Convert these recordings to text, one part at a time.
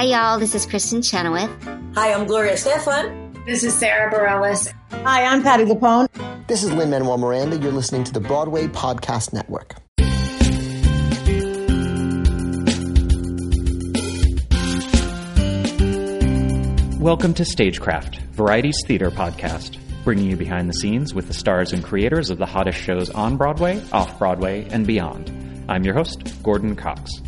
Hi, y'all. This is Kristin Chenoweth. Hi, I'm Gloria Estefan. This is Sara Bareilles. Hi, I'm Patti LuPone. This is Lin Manuel Miranda. You're listening to the Broadway Podcast Network. Welcome to Stagecraft, Variety's theater podcast, bringing you behind the scenes with the stars and creators of the hottest shows on Broadway, off Broadway, and beyond. I'm your host, Gordon Cox.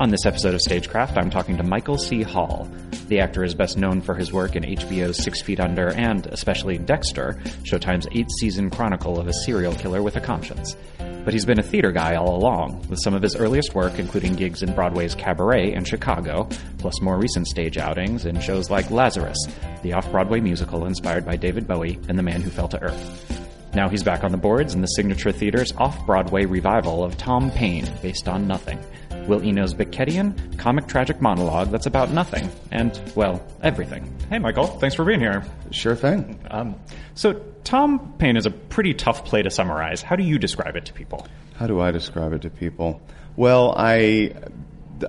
On this episode of Stagecraft, I'm talking to Michael C. Hall. The actor is best known for his work in HBO's Six Feet Under and, especially Dexter, Showtime's eight season chronicle of a serial killer with a conscience. But he's been a theater guy all along, with some of his earliest work including gigs in Broadway's Cabaret in Chicago, plus more recent stage outings in shows like Lazarus, the off Broadway musical inspired by David Bowie and The Man Who Fell to Earth. Now he's back on the boards in the Signature Theater's off Broadway revival of Thom Pain, based on Nothing. Will Eno's Beckettian comic tragic monologue that's about nothing and, well, everything. Hey, Michael, thanks for being here. Sure thing. Um, so, Thom Pain is a pretty tough play to summarize. How do you describe it to people? How do I describe it to people? Well, I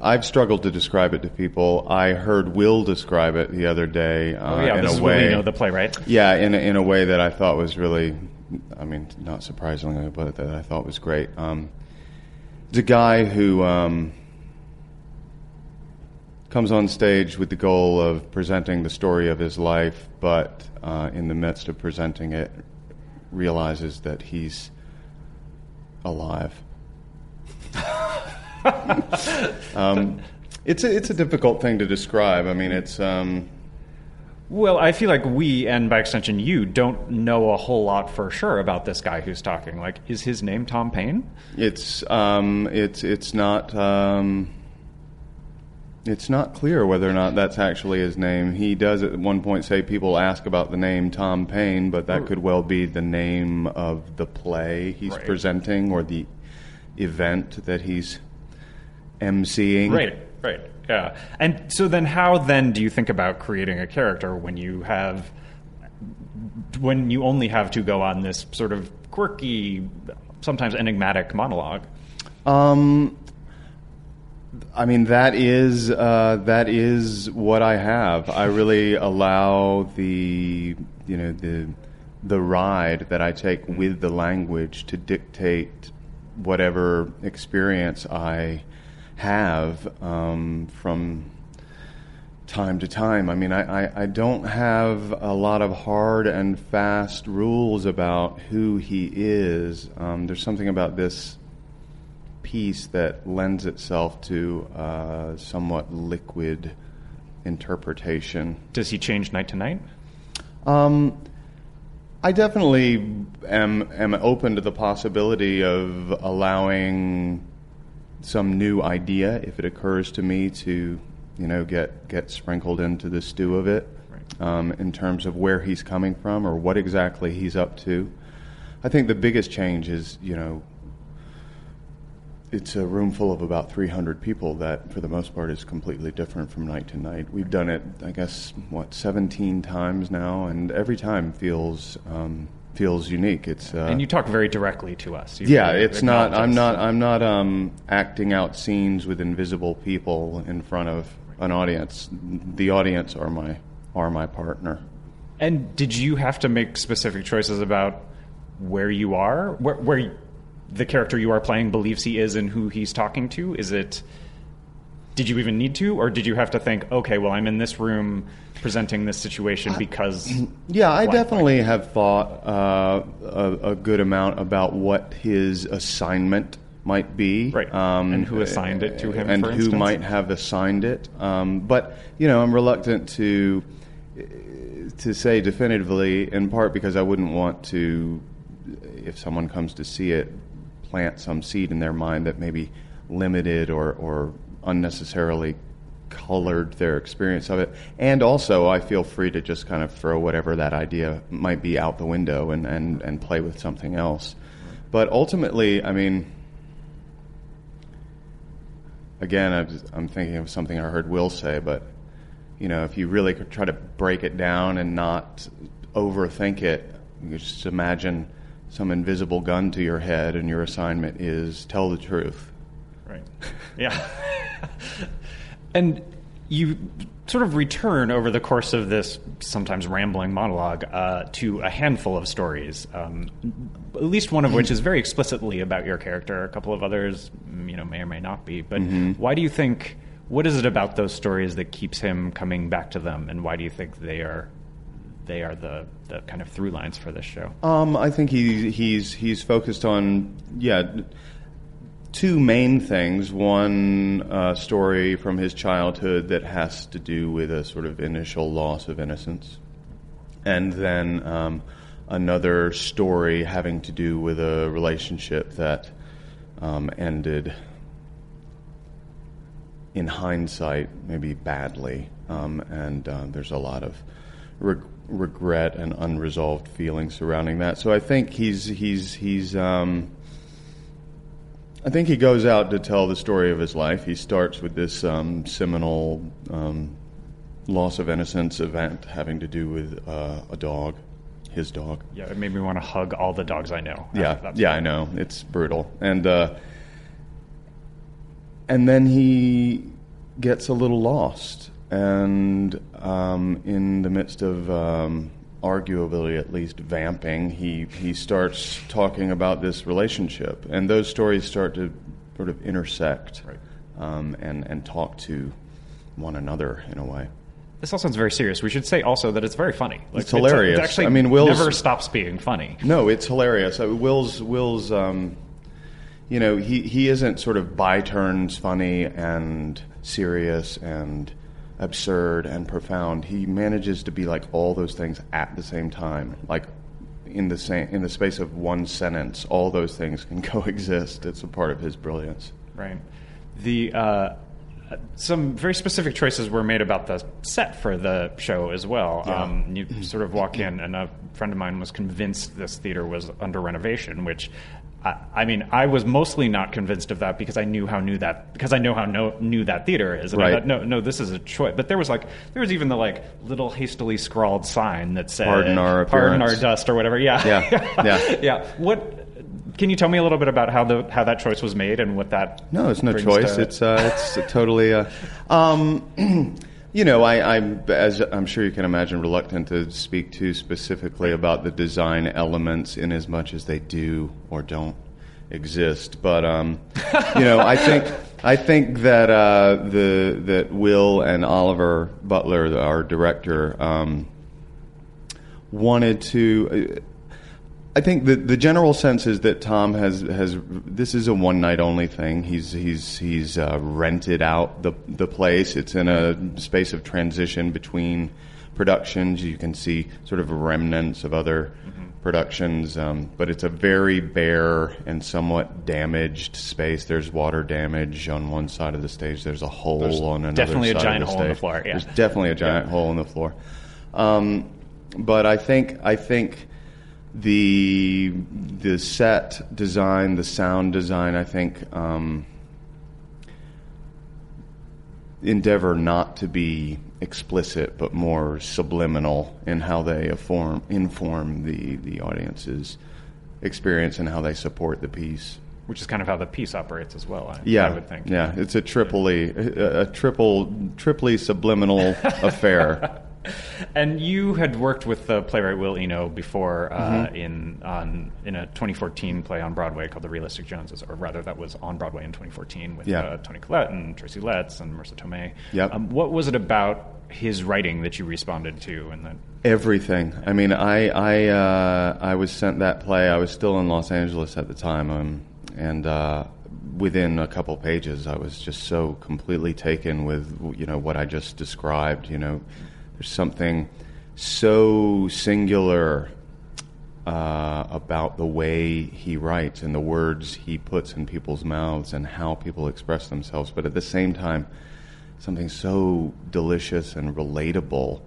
I've struggled to describe it to people. I heard Will describe it the other day uh, oh, yeah, in this a is way. Will Eno, the playwright. Yeah, in a, in a way that I thought was really, I mean, not surprisingly, but that I thought was great. Um, it's a guy who um, comes on stage with the goal of presenting the story of his life, but uh, in the midst of presenting it, realizes that he's alive. um, it's a, it's a difficult thing to describe. I mean, it's um, Well, I feel like we, and by extension you, don't know a whole lot for sure about this guy who's talking. Like, is his name Thom Pain? it's um, it's it's not um, it's not clear whether or not that's actually his name. He does at one point say people ask about the name Thom Pain, but that could well be the name of the play he's Right. presenting or the event that he's emceeing. Right, right, yeah. And so then, how then do you think about creating a character when you have, when you only have to go on this sort of quirky, sometimes enigmatic monologue? Um, I mean that is uh, that is what I have. I really allow the you know the the ride that I take with the language to dictate whatever experience I have um, from time to time. I mean, I, I, I don't have a lot of hard and fast rules about who he is. Um, there's something about this piece that lends itself to uh, somewhat liquid interpretation. Does he change night to night? Um, I definitely am am open to the possibility of allowing some new idea if it occurs to me to, you know, get get sprinkled into the stew of it um, in terms of where he's coming from or what exactly he's up to. I think the biggest change is, you know, it's a room full of about 300 people that, for the most part, is completely different from night to night. We've done it, I guess, what 17 times now, and every time feels um, feels unique. It's uh, and you talk very directly to us. You yeah, it's not. I'm not. I'm not um, acting out scenes with invisible people in front of an audience. The audience are my are my partner. And did you have to make specific choices about where you are, where, where the character you are playing believes he is and who he's talking to? Is it? Did you even need to, or did you have to think, okay, well, I'm in this room presenting this situation because? Yeah, I definitely have thought uh, a, a good amount about what his assignment might be, Right. And who assigned it to him, and who instance? might have assigned it. Um, but you know, I'm reluctant to to say definitively, in part because I wouldn't want to, if someone comes to see it, plant some seed in their mind that maybe limited or, or unnecessarily colored their experience of it. And also, I feel free to just kind of throw whatever that idea might be out the window and, and, and play with something else. But ultimately, I mean, again, I'm, thinking of something I heard Will say, but you know, if you really try to break it down and not overthink it, you just imagine some invisible gun to your head, and your assignment is tell the truth. Right. Yeah. and you sort of return over the course of this sometimes rambling monologue uh, to a handful of stories, um, at least one of which is very explicitly about your character. A couple of others, mm, you know, may or may not be. But why do you think? What is it about those stories that keeps him coming back to them, and why do you think they are they are the, the kind of through lines for this show? Um, I think he, he's he's focused on yeah two main things. One uh, story from his childhood that has to do with a sort of initial loss of innocence, and then um, another story having to do with a relationship that um, ended in hindsight, maybe badly, um, and uh, there's a lot of reg- regret and unresolved feelings surrounding that. So I think he's he's he's. Um, I think he goes out to tell the story of his life. He starts with this um, seminal um, loss of innocence event having to do with uh, a dog, his dog. Yeah, it made me want to hug all the dogs I know. Yeah, yeah, I know it's brutal, and uh, and then he gets a little lost, and um, in the midst of um, arguably at least vamping, he he starts talking about this relationship, and those stories start to sort of intersect, Right. um, and and talk to one another in a way. This all sounds very serious. We should say also that it's very funny. Like, It's hilarious. It actually I mean, Will's- never stops being funny. No, it's hilarious. Uh, Will's Will's um, you know he he isn't sort of by turns funny and serious and absurd and profound. He manages to be like all those things at the same time, like in the same in the space of one sentence. All those things can coexist. It's a part of his brilliance. Right. The uh, some very specific choices were made about the set for the show as well. Yeah. Um, you sort of walk in, and a friend of mine was convinced this theater was under renovation, which. I, I mean, I was mostly not convinced of that because I knew how new that because I know how no, new that theater is. And I Right. thought, no, no, this is a choice. But there was like there was even the like little hastily scrawled sign that said Pardon our "Pardon our dust" or whatever. Yeah, Yeah, yeah. yeah. What can you tell me a little bit about how the how that choice was made and what that? No, it's no choice. to- It's uh, it's totally. Uh, um, you know, I, I'm as I'm sure you can imagine, reluctant to speak too specifically about the design elements in as much as they do or don't exist. But um, you know, I think I think that uh, the that Will and Oliver Butler, our director, um, wanted to. I think the the general sense is that Tom has has this is a one night only thing. He's he's he's uh, rented out the the place. It's in a space of transition between productions. You can see sort of remnants of other productions, um, but it's a very bare and somewhat damaged space. There's water damage on one side of the stage. There's a hole There's on another. definitely a giant of the hole in the stage. floor, yeah. There's definitely a giant hole in the floor. Um, but I think I think the the set design, the sound design, I think um, endeavor not to be explicit but more subliminal in how they inform inform the the audience's experience and how they support the piece. which is kind of how the piece operates as well. I, Yeah, I would think. Yeah, it's a triply a, a triple triply subliminal affair. And you had worked with the playwright Will Eno before uh, Mm-hmm. in on in a 2014 play on Broadway called The Realistic Joneses, or rather, that was on Broadway in 2014 with uh, Toni Collette and Tracy Letts and Marisa Tomei. Yep. Um, what was it about his writing that you responded to? And that Everything. I mean, I I uh, I was sent that play. I was still in Los Angeles at the time, um, and uh, within a couple pages, I was just so completely taken with you know what I just described. You know, there's something so singular uh, about the way he writes and the words he puts in people's mouths and how people express themselves, but at the same time, something so delicious and relatable.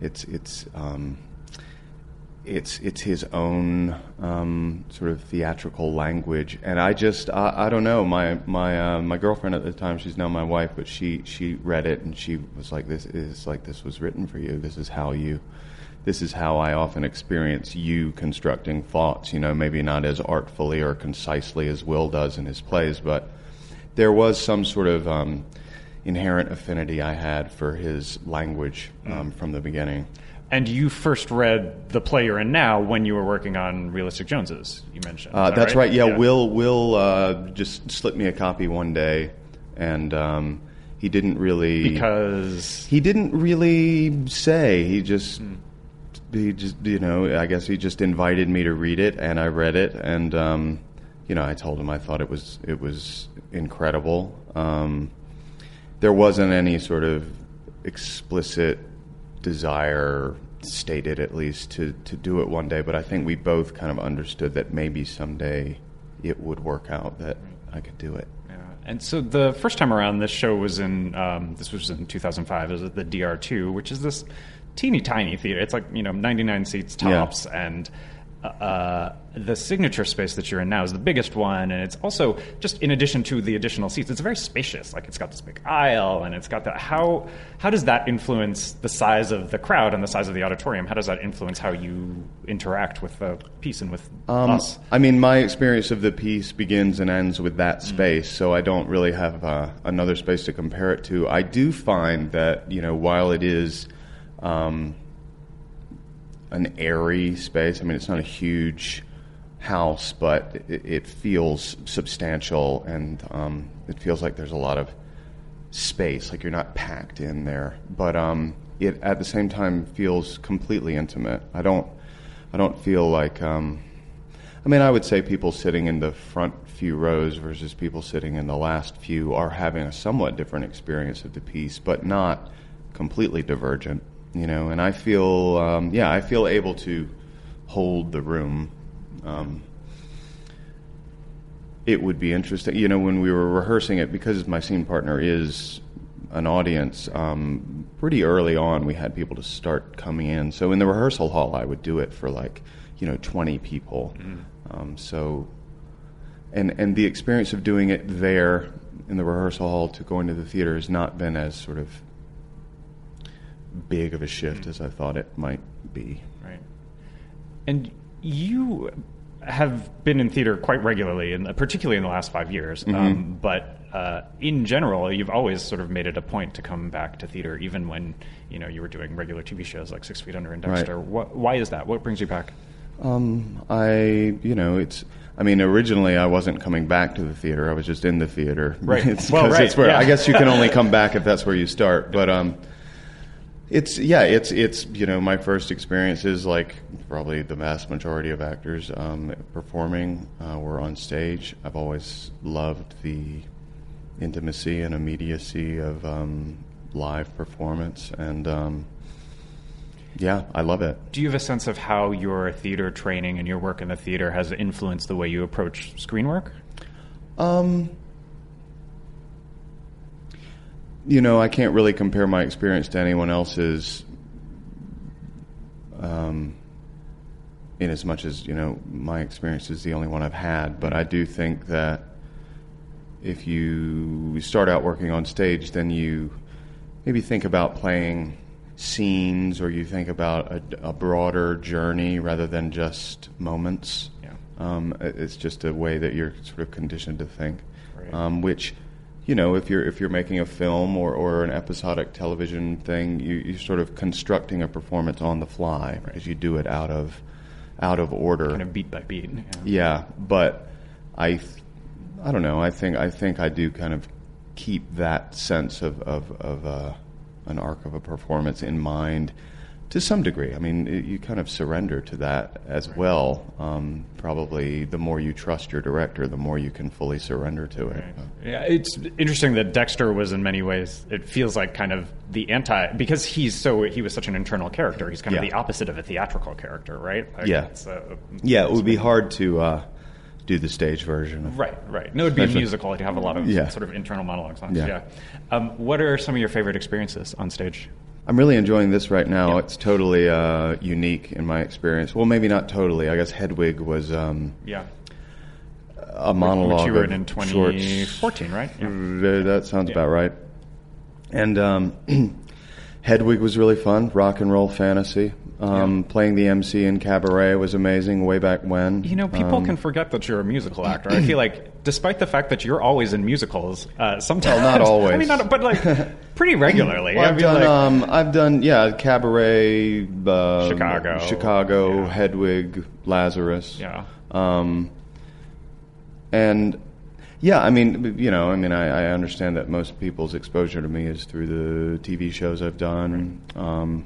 It's it's um, it's it's his own um, sort of theatrical language, and I just I, I don't know my my uh, my girlfriend at the time she's now my wife, but she she read it and she was like this is like this was written for you. This is how you. This is how I often experience you constructing thoughts. You know, maybe not as artfully or concisely as Will does in his plays, but there was some sort of um, inherent affinity I had for his language um, from the beginning. And you first read the play you're in now when you were working on Realistic Joneses. You mentioned. Uh, that that's right. Yeah, yeah. Will Will uh, just slipped me a copy one day, and um, he didn't really because he didn't really say. He just he just you know I guess he just invited me to read it, and I read it, and um, you know I told him I thought it was it was incredible. Um, there wasn't any sort of explicit desire stated at least to to do it one day, but I think we both kind of understood that maybe someday it would work out that I could do it. Yeah. And so the first time around, this show was in um, this was in 2005. It was at the DR2, which is this teeny tiny theater. It's like you know 99 seats tops, and uh, the signature space that you're in now is the biggest one, and it's also just in addition to the additional seats, it's very spacious. Like it's got this big aisle, and it's got that. How how does that influence the size of the crowd and the size of the auditorium? How does that influence how you interact with the piece and with us? I mean, my experience of the piece begins and ends with that space, so I don't really have uh, another space to compare it to. I do find that you know, while it is um, an airy space, I mean, it's not a huge house, but it, it feels substantial, and um, it feels like there's a lot of space, like you're not packed in there. But um, it at the same time feels completely intimate. I don't, I don't feel like. Um, I mean, I would say people sitting in the front few rows versus people sitting in the last few are having a somewhat different experience of the piece, but not completely divergent. You know, and I feel, um, yeah, I feel able to hold the room. Um, it would be interesting, you know, when we were rehearsing it because my scene partner is an audience. Um, pretty early on, we had people to start coming in. So in the rehearsal hall, I would do it for like, you know, twenty people. Um, so, and and the experience of doing it there in the rehearsal hall to going to the theater has not been as sort of big of a shift as I thought it might be. Right. And you have been in theater quite regularly, and particularly in the last five years. Um, but uh, in general, you've always sort of made it a point to come back to theater, even when you know you were doing regular TV shows like Six Feet Under and Right. Dexter. Why is that? What brings you back? Um, I, you know, it's. I mean, originally I wasn't coming back to the theater. I was just in the theater. Right. It's, Well, right, it's where yeah. I guess you can only come back if that's where you start. But um, it's yeah, it's it's you know my first experience is like probably the vast majority of actors um, performing uh, were on stage. I've always loved the intimacy and immediacy of um, live performance, and um, yeah, I love it. Do you have a sense of how your theater training and your work in the theater has influenced the way you approach screen work? Um, you know, I can't really compare my experience to anyone else's. Um, in as much as you know, my experience is the only one I've had. But I do think that if you start out working on stage, then you maybe think about playing scenes, or you think about a, a broader journey rather than just moments. Yeah. Um, it's just a way that you're sort of conditioned to think, Right. um, which, you know, if you're if you're making a film or, or an episodic television thing, you, you're sort of constructing a performance on the fly as you do it out of out of order. Kind of beat by beat. Yeah. Yeah, but I, th- I don't know. I think I think I do kind of keep that sense of of, of uh, an arc of a performance in mind to some degree. I mean, it, you kind of surrender to that as well. Um, probably the more you trust your director, the more you can fully surrender to it. Yeah, it's interesting that Dexter was in many ways. It feels like kind of the anti because he's so he was such an internal character. He's kind of Yeah. the opposite of a theatrical character, right? Like, Yeah. uh, Yeah, it would be hard to uh, do the stage version. Of, Right, right. No, it would be a musical. You'd have a lot of Yeah. sort of internal monologues on. Yeah. Yeah. Um, what are some of your favorite experiences on stage? I'm really enjoying this right now. It's totally uh, unique in my experience. Well, maybe not totally. I guess Hedwig was um, Yeah. a monologue. Which you were in in sorts. 2014, right? Yeah. That sounds Yeah. about right. And um, Hedwig was really fun. Rock and roll fantasy. Um, Playing the MC in Cabaret was amazing way back when. You know, people Um, can forget that you're a musical actor. I feel like, despite the fact that you're always in musicals, uh, sometimes Well, not always. I mean, not, but like pretty regularly. Well, I I've mean, done. like, um, I've done. Yeah, Cabaret, uh, Chicago. Chicago, Yeah. Hedwig, Lazarus. yeah, Um, and yeah, I mean, you know, I mean, I, I understand that most people's exposure to me is through the TV shows I've done. Um,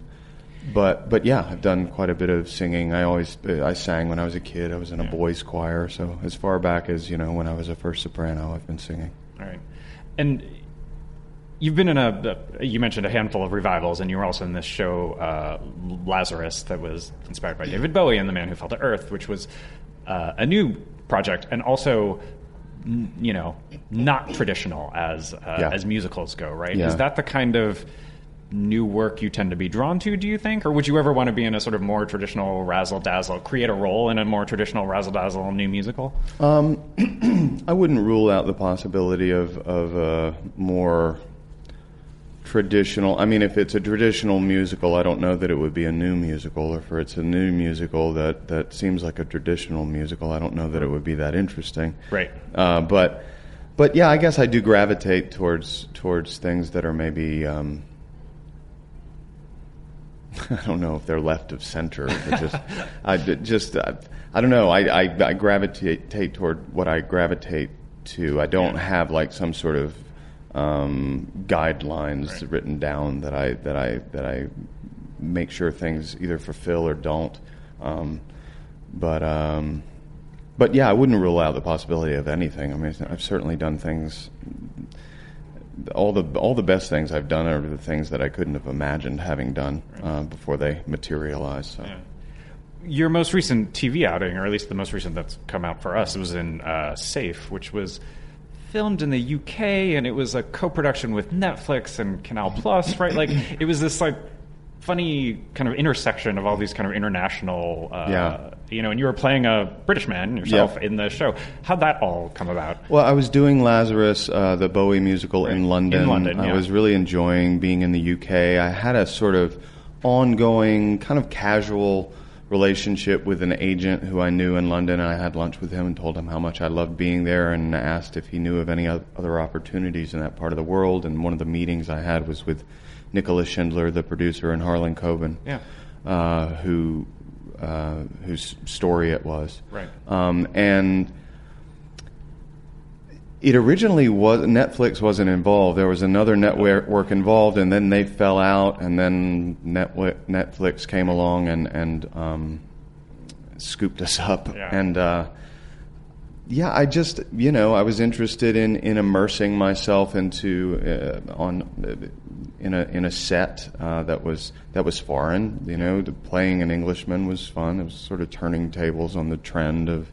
but but yeah, I've done quite a bit of singing. I always I sang when I was a kid. I was in a boys' choir, so as far back as you know when I was a first soprano, I've been singing. all right. And you've been in a, you mentioned a handful of revivals, and you were also in this show, uh, Lazarus, that was inspired by David Bowie and The Man Who Fell to Earth, which was uh, a new project and also. You know, not traditional as uh, Yeah. as musicals go, right? Yeah. Is that the kind of new work you tend to be drawn to, do you think? Or would you ever want to be in a sort of more traditional razzle dazzle, create a role in a more traditional razzle dazzle new musical? I wouldn't rule out the possibility of of a more traditional. I mean, if it's a traditional musical, I don't know that it would be a new musical. Or if it's a new musical that that seems like a traditional musical, I don't know that it would be that interesting. Right. Uh, but but yeah, I guess I do gravitate towards towards things that are maybe. Um, I don't know if they're left of center. But just, I just, I, I don't know. I, I, I gravitate toward what I gravitate to. I don't have like some sort of um, guidelines written down that I that I that I make sure things either fulfill or don't. Um, but um, but yeah, I wouldn't rule out the possibility of anything. I mean, I've certainly done things. All the all the best things I've done are the things that I couldn't have imagined having done uh, before they materialized. So. Your most recent TV outing, or at least the most recent that's come out for us, was in uh, Safe, which was filmed in the UK, and it was a co-production with Netflix and Canal Plus, right? Like it was this like funny kind of intersection of all these kind of international, uh, Yeah. you know. And you were playing a British man yourself Yep. in the show. How'd that all come about? Well, I was doing Lazarus, uh, the Bowie musical in London. In London, I yeah. was really enjoying being in the UK. I had a sort of ongoing, kind of casual relationship with an agent who I knew in London. And I had lunch with him and told him how much I loved being there and asked if he knew of any other opportunities in that part of the world. And one of the meetings I had was with Nicola Shindler, the producer, and Harlan Coben, Yeah. uh, who uh, whose story it was. Right. Um, and it originally was Netflix wasn't involved. There was another network involved, and then they fell out, and then Netflix, Netflix came along and and um, scooped us up. Yeah. And uh, yeah, I just you know I was interested in in immersing myself into uh, on uh, in a in a set uh, that was that was foreign. You know, playing an Englishman was fun. It was sort of turning tables on the trend of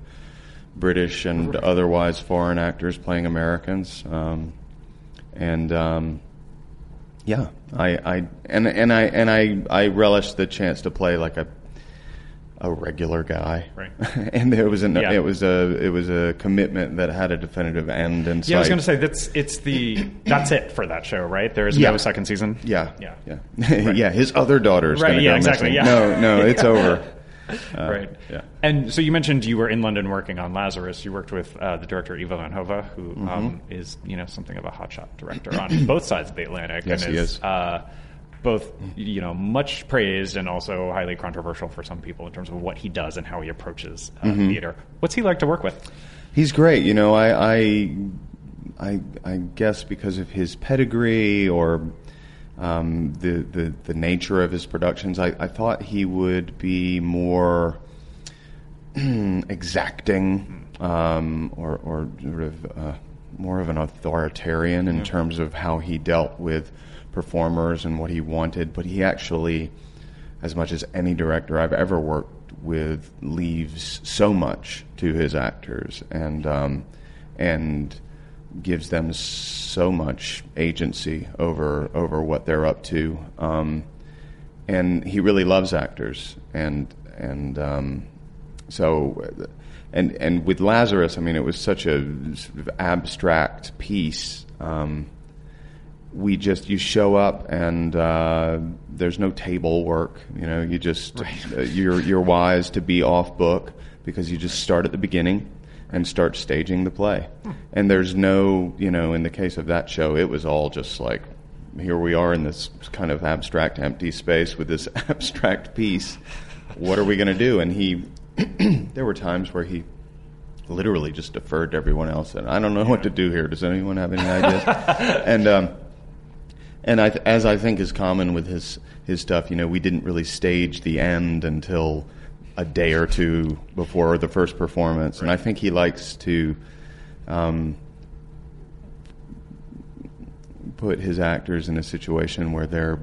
British and otherwise foreign actors playing Americans. Um, and um, yeah, I, I and and I and I I relished the chance to play like a a regular guy. Right. and there was an Yeah. it was a it was a commitment that had a definitive end sight. Yeah, I was going to say that's it's the that's it for that show, right? There is Yeah. no second season. Yeah, Yeah. yeah, yeah. His other daughter's Right, going to yeah, go exactly, missing. yeah. No, no, it's over. right. yeah. And so you mentioned you were in London working on Lazarus. You worked with uh, the director Ivo Van Hove, who Mm-hmm. um, is you know something of a hotshot director on both sides of the Atlantic, Yes, and he is, is. Uh, both you know much praised and also highly controversial for some people in terms of what he does and how he approaches uh, Mm-hmm. theater. What's he like to work with? He's great. You know, I, I, I, I guess because of his pedigree or um, the, the the nature of his productions, I, I thought he would be more exacting um, or, or sort of uh, more of an authoritarian in terms of how he dealt with performers and what he wanted. But he actually, as much as any director I've ever worked with, leaves so much to his actors and um, and gives them so much agency over over what they're up to. Um, and he really loves actors and and um, so and and with Lazarus, I mean, it was such a sort of abstract piece. Um, we just you show up and uh, there's no table work. You know, you just uh, you're you're wise to be off book because you just start at the beginning and start staging the play. And there's no, you know, in the case of that show, it was all just like here we are in this kind of abstract empty space with this abstract piece. What are we going to do? And he there were times where he literally just deferred to everyone else and I don't know what to do here. Does anyone have any ideas? and um, and I, as I think is common with his his stuff, you know, we didn't really stage the end until a day or two before the first performance, right. and I think he likes to um, put his actors in a situation where they're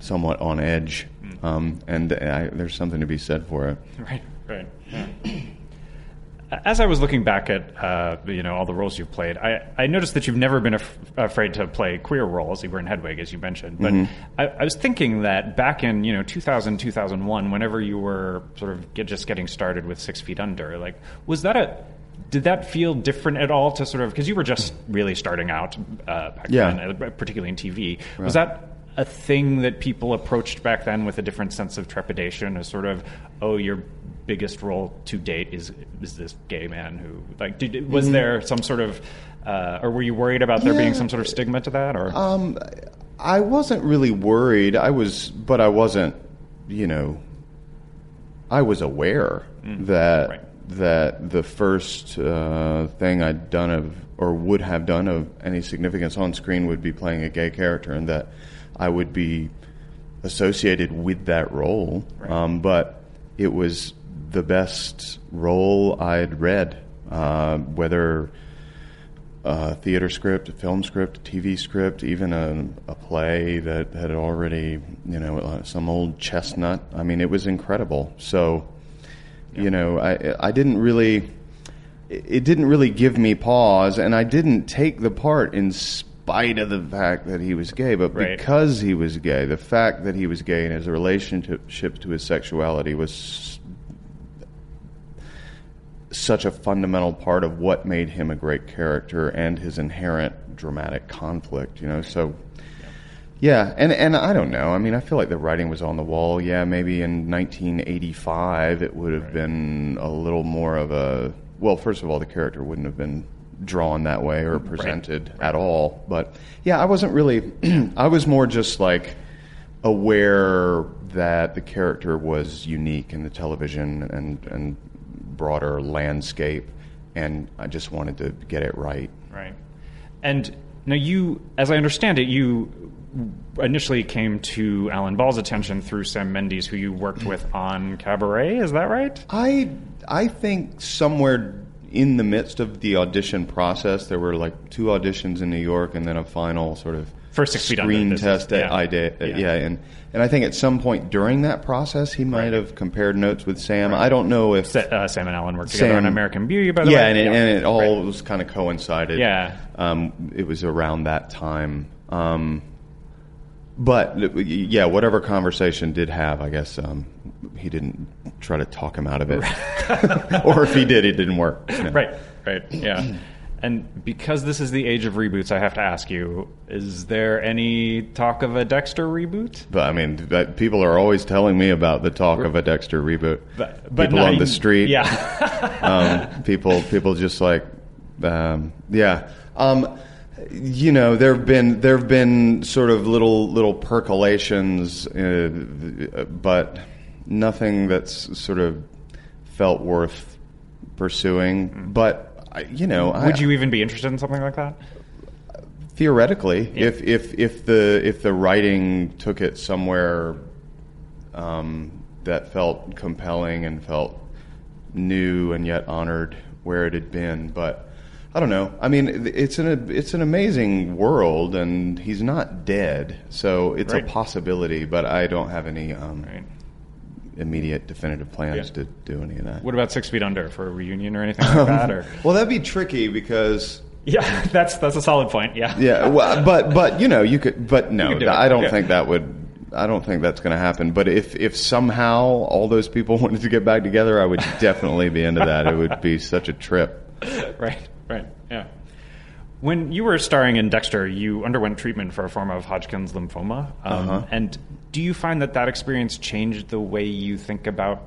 somewhat on edge, mm. um, and I, there's something to be said for it. Right, right. Yeah. As I was looking back at uh, you know all the roles you've played, I, I noticed that you've never been af- afraid to play queer roles. You were in Hedwig, as you mentioned, but mm-hmm. I, I, was thinking that back in you know 2000 2001, whenever you were sort of get, just getting started with Six Feet Under, like was that a did that feel different at all to sort of because you were just really starting out uh, back yeah. then, uh, particularly in TV? Right. Was that a thing that people approached back then with a different sense of trepidation, as sort of, oh, your biggest role to date is is this gay man who like did, was mm-hmm. there some sort of uh, or were you worried about there yeah. being some sort of stigma to that or um, I wasn't really worried I was but I wasn't you know I was aware mm. that right. that the first uh, thing I'd done of or would have done of any significance on screen would be playing a gay character and that I would be associated with that role right. um, but it was the best role I'd read, uh, whether a theater script, a film script, a TV script, even a, a, play that had already, you know, uh, some old chestnut. I mean, it was incredible. So, yeah. you know, I I didn't really, it didn't really give me pause, and I didn't take the part in spite of the fact that he was gay, but right. because he was gay, the fact that he was gay and his relationship to his sexuality was such a fundamental part of what made him a great character and his inherent dramatic conflict, you know. So yeah, and and I don't know. I mean, I feel like the writing was on the wall. Yeah, maybe in 1985 it would have right. been a little more of a well, first of all, the character wouldn't have been drawn that way or presented right. Right. at all. But yeah, I wasn't really I was more just like aware that the character was unique in the television and and broader landscape, and I just wanted to get it right. Right. And now you, as I understand it, you initially came to Alan Ball's attention through Sam Mendes, who you worked with mm-hmm. on Cabaret. Is that right? I I think somewhere in the midst of the audition process, there were like two auditions in New York, and then a final sort of first six screen test that yeah. I did. Yeah. yeah. and and I think at some point during that process, he might right. have compared notes with Sam. Right. I don't know if uh, Sam and Alan worked together on American Beauty. By the yeah, way, and it, yeah, and it all right. was kind of coincided. Yeah, um, it was around that time. Um, but yeah, whatever conversation did have, I guess um, he didn't try to talk him out of it, or if he did, it didn't work. Right, right, yeah. And because this is the age of reboots, I have to ask you: Is there any talk of a Dexter reboot? But I mean, that, people are always telling me about the talk of a Dexter reboot. But, but people on the street, yeah. um, people, people just like, um, yeah. Um, you know, there have been there have been sort of little little percolations, uh, but nothing that's sort of felt worth pursuing. Mm. But I, you know, would I, you even be interested in something like that? Theoretically, yeah. if if if the if the writing took it somewhere um, that felt compelling and felt new and yet honored where it had been, but. I don't know. I mean, it's an it's an amazing world, and he's not dead, so it's right. a possibility. But I don't have any um, right immediate definitive plans yeah. to do any of that. What about Six Feet Under for a reunion or anything like that? Or well, that'd be tricky because. Yeah, that's that's a solid point. Yeah. Yeah, well, but but you know you could, but no, I don't yeah. think that would. I don't think that's going to happen. But if if somehow all those people wanted to get back together, I would definitely be into that. It would be such a trip. Right. Right. Yeah. When you were starring in Dexter, you underwent treatment for a form of Hodgkin's lymphoma. Um, Uh-huh. And do you find that that experience changed the way you think about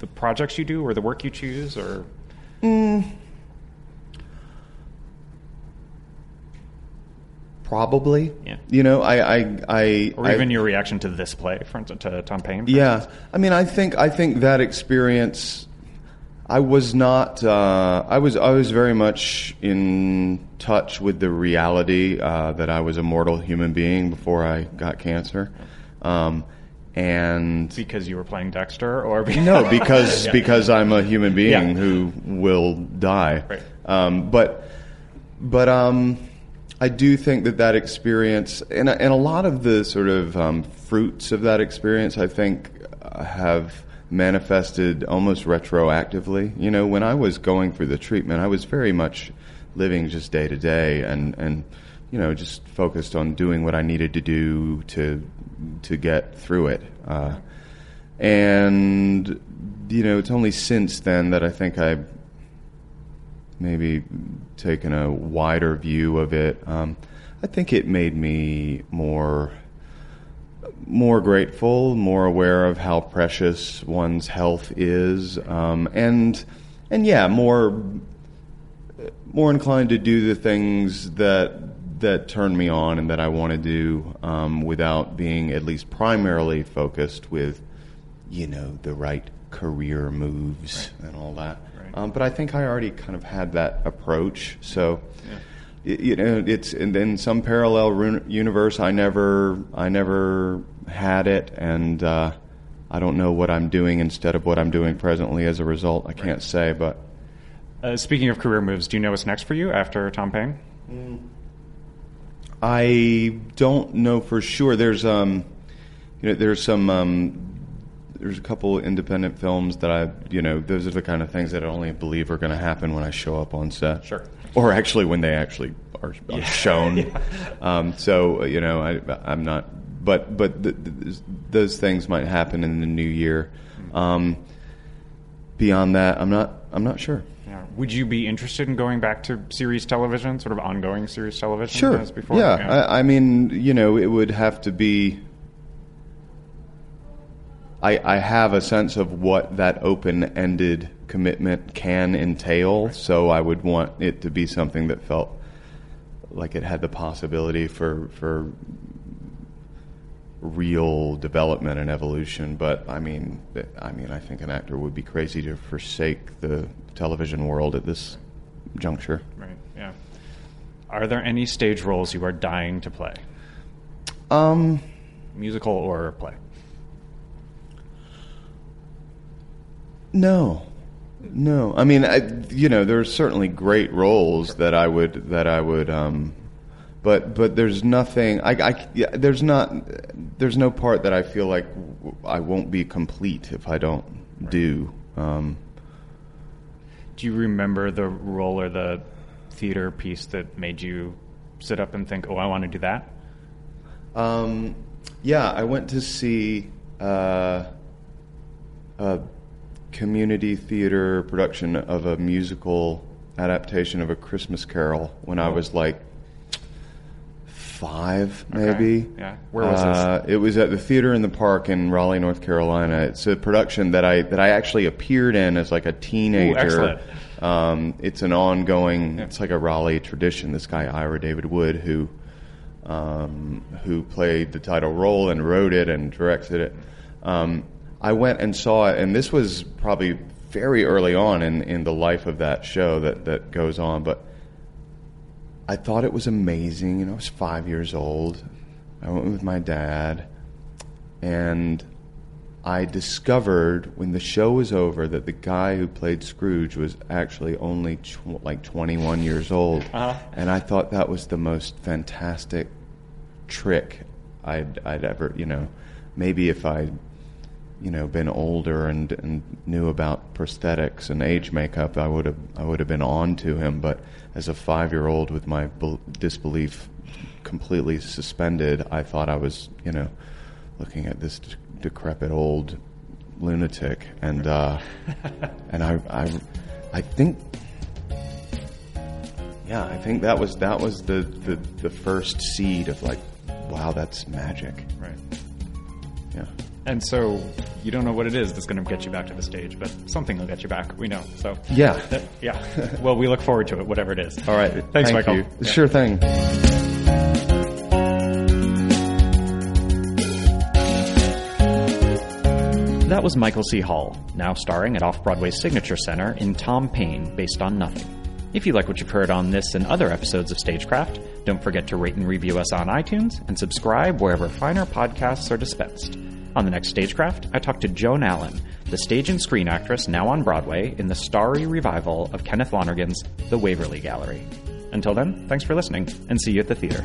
the projects you do or the work you choose? Or Probably. Yeah. You know, I, I, I, or I- even your reaction to this play, for instance, to Thom Pain? for Yeah, instance? I mean, I think I think that experience. I was not. Uh, I was. I was very much in touch with the reality uh, that I was a mortal human being before I got cancer, um, and Because you were playing Dexter, or because no, because Yeah. because I'm a human being Yeah. who will die. Right. Um, but but um, I do think that that experience and and a lot of the sort of um, fruits of that experience, I think, uh, have manifested almost retroactively. You know, when I was going through the treatment, I was very much living just day to day and and you know just focused on doing what I needed to do to to get through it. Uh, and you know, it's only since then that I think I've maybe taken a wider view of it. Um, I think it made me more more grateful, more aware of how precious one's health is, um, and and yeah, more more inclined to do the things that that turn me on and that I want to do um, without being at least primarily focused with you know the right career moves and all that. Right. Um, but I think I already kind of had that approach, so. y- You know, it's and in some parallel run- universe. I never, I never had it, and uh, I don't know what I'm doing instead of what I'm doing presently. As a result, I can't say, but Uh, speaking of career moves, do you know what's next for you after Thom Pain? I don't know for sure. There's um, you know, there's some um, there's a couple independent films that I, you know, those are the kind of things that I only believe are going to happen when I show up on set. Sure. Or actually when they actually are, are shown. Um, so you know, I, I'm not, but but th- th- those things might happen in the new year. Um, beyond that, I'm not. I'm not sure. Yeah. Would you be interested in going back to series television, sort of ongoing series television Sure. as before? Yeah, I, I mean, you know, it would have to be. I, I have a sense of what that open-ended commitment can entail, so I would want it to be something that felt like it had the possibility for for real development and evolution. But I mean, I mean, I think an actor would be crazy to forsake the television world at this juncture. Right. Yeah. Are there any stage roles you are dying to play, Um. musical or play? No, no. I mean, I, you know, there's certainly great roles that I would that I would, um, but but there's nothing. I, I yeah, there's not there's no part that I feel like I won't be complete if I don't do. Um, Do you remember the role or the theater piece that made you sit up and think, "Oh, I want to do that"? Um, yeah, I went to see uh, a community theater production of a musical adaptation of A Christmas Carol when I was like five, maybe. Yeah. Where was this? uh, It was at the Theater in the Park in Raleigh, North Carolina. It's a production that I that I actually appeared in as like a teenager. excellent. Um, it's an ongoing. It's like a Raleigh tradition. This guy Ira David Wood, who um, who played the title role and wrote it and directed it. Um, I went and saw it, and this was probably very early on in, in the life of that show that, that goes on. But I thought it was amazing. You know, I was five years old. I went with my dad, and I discovered when the show was over that the guy who played Scrooge was actually only tw- like 21 years old. Uh-huh. And I thought that was the most fantastic trick I'd, I'd ever, you know, maybe if I, you know, been older and, and knew about prosthetics and age makeup, I would have I would have been on to him. But as a five year old with my bel disbelief completely suspended, I thought I was, you know, looking at this d- decrepit old lunatic, and uh, and I, I I think yeah, I think that was that was the, the the first seed of like, wow, that's magic. Right. Yeah. And so you don't know what it is that's going to get you back to the stage, but something will get you back. We know. So Yeah. That- yeah. well, we look forward to it, whatever it is. All right. Thanks, Thank Michael. you. Yeah. Sure thing. That was Michael C. Hall, now starring at Off Broadway's Signature Center in Thom Pain, based on Nothing. If you like what you've heard on this and other episodes of Stagecraft, don't forget to rate and review us on iTunes and subscribe wherever finer podcasts are dispensed. On the next Stagecraft, I talked to Joan Allen, the stage and screen actress now on Broadway in the starry revival of Kenneth Lonergan's The Waverly Gallery. Until then, thanks for listening, and see you at the theater.